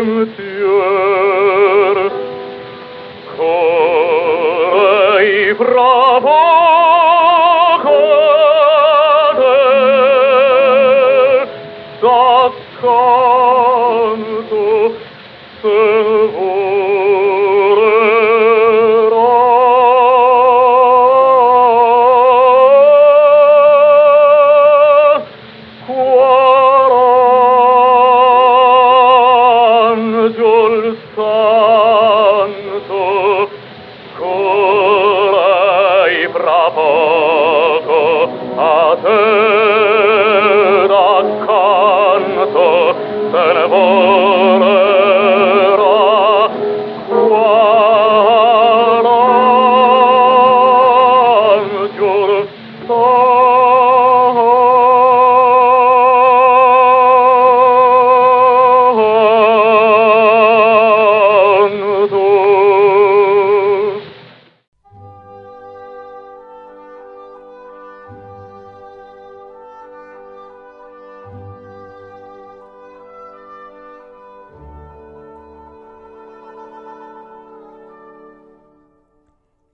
emptier corei provocate s'accanto se tanto colai bravo poco a te d'accanto se ne vuoi